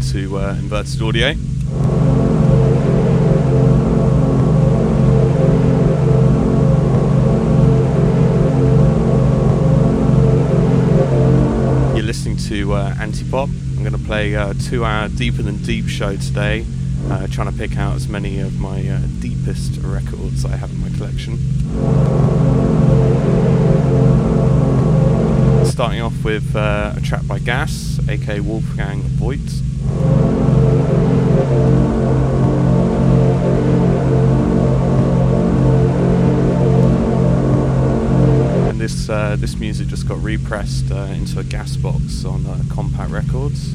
Inverted Audio. You're listening to uh, Antepop. I'm going to play a two hour Deeper Than Deep show today, uh, trying to pick out as many of my uh, deepest records I have in my collection. Starting off with uh, a track by Gas, aka Wolfgang Voigt. Uh, this music just got repressed uh, into a gas box on uh, Kompakt Records.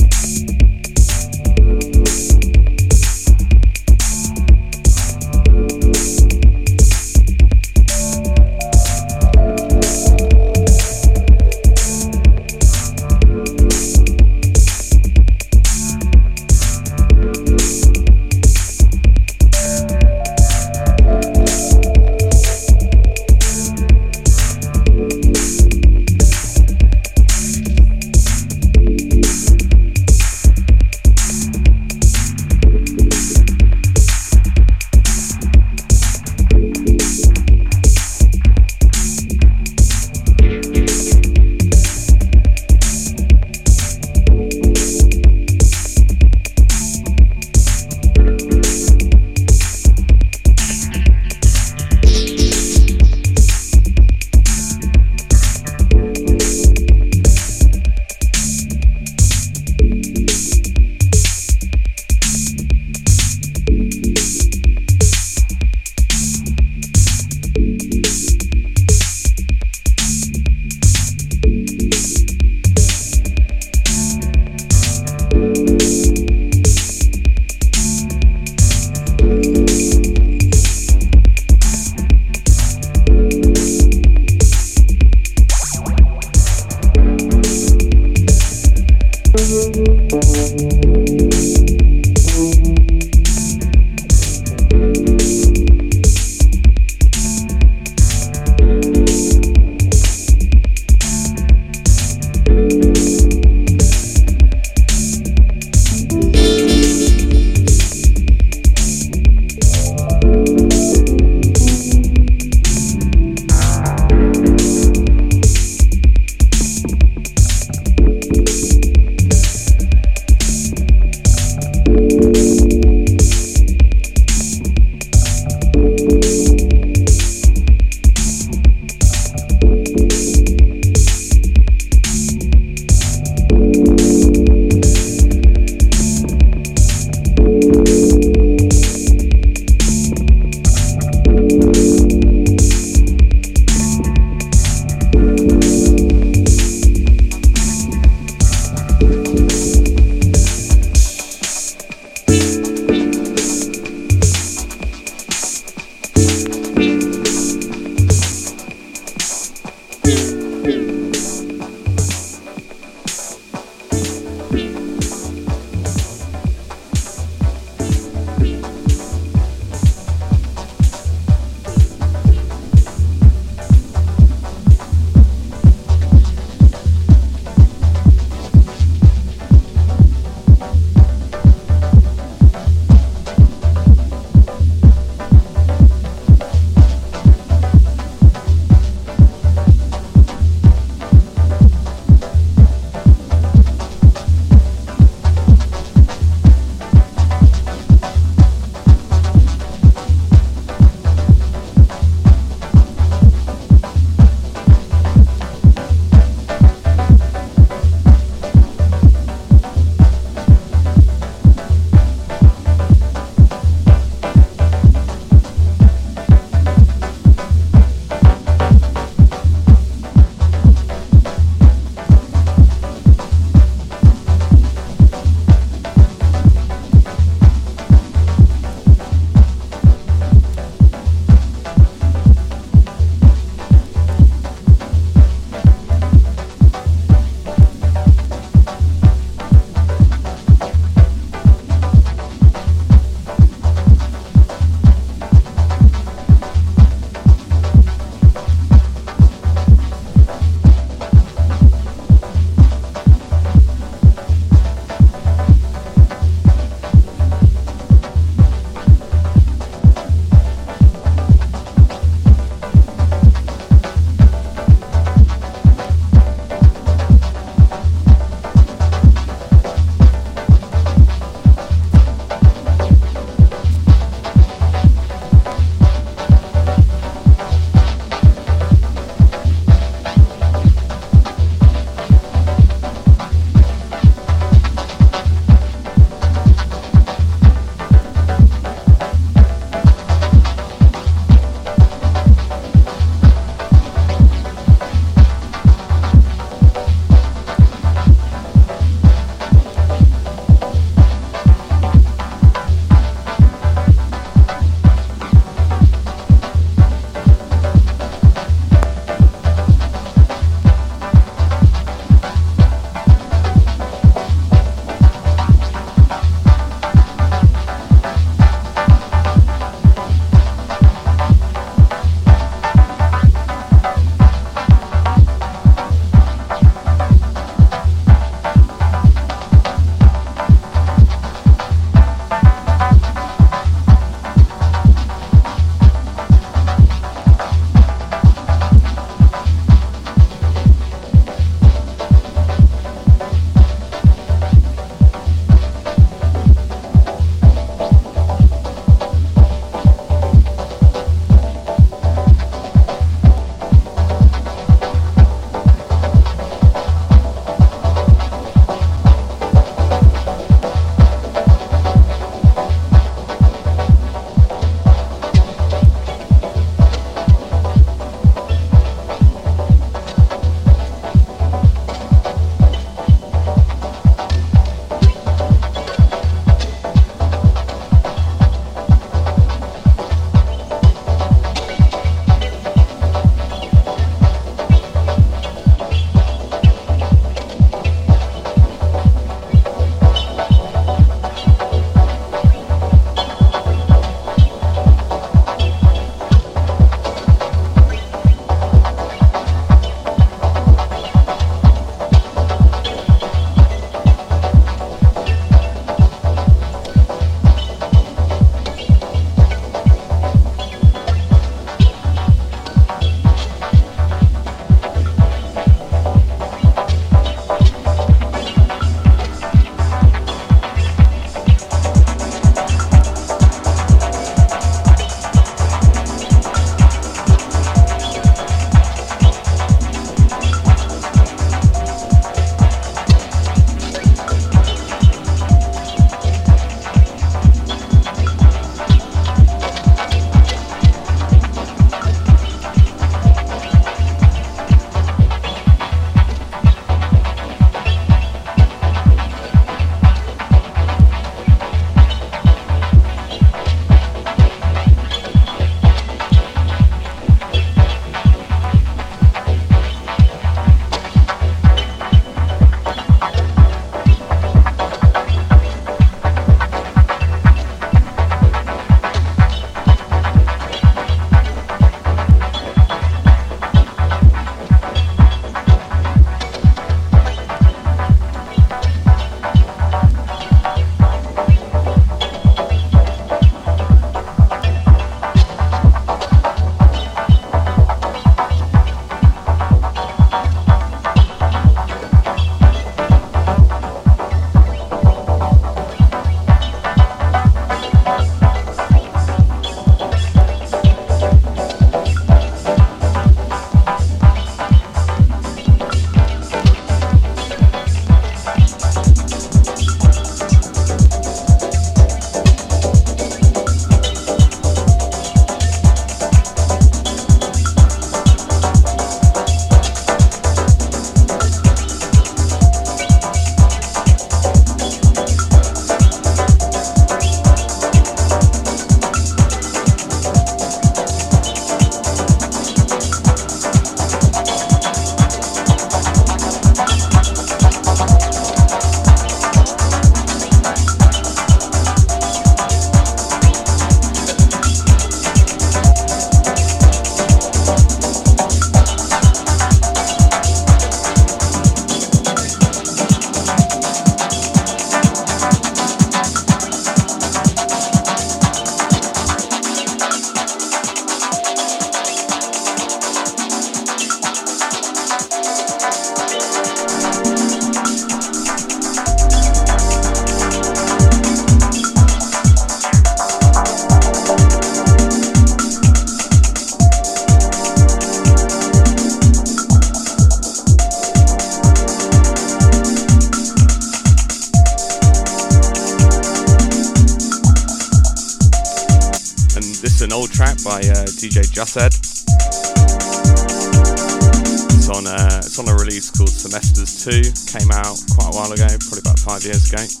Probably about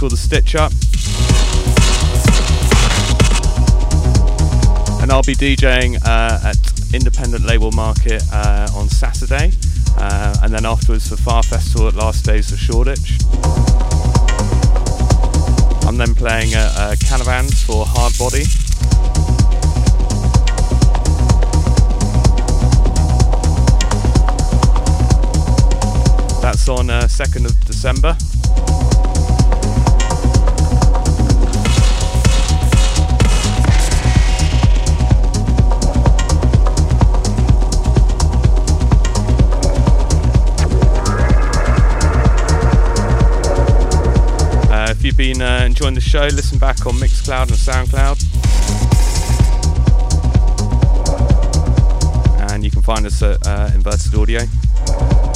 called The Stitch Up. And I'll be DJing uh, at Independent Label Market uh, on Saturday, uh, and then afterwards for Far Festival at Last Days of Shoreditch. I'm then playing at uh, for Hard Body. That's on uh, 2nd of December. Been uh, enjoying the show, listen back on Mixcloud and Soundcloud. And you can find us at uh, Inverted Audio.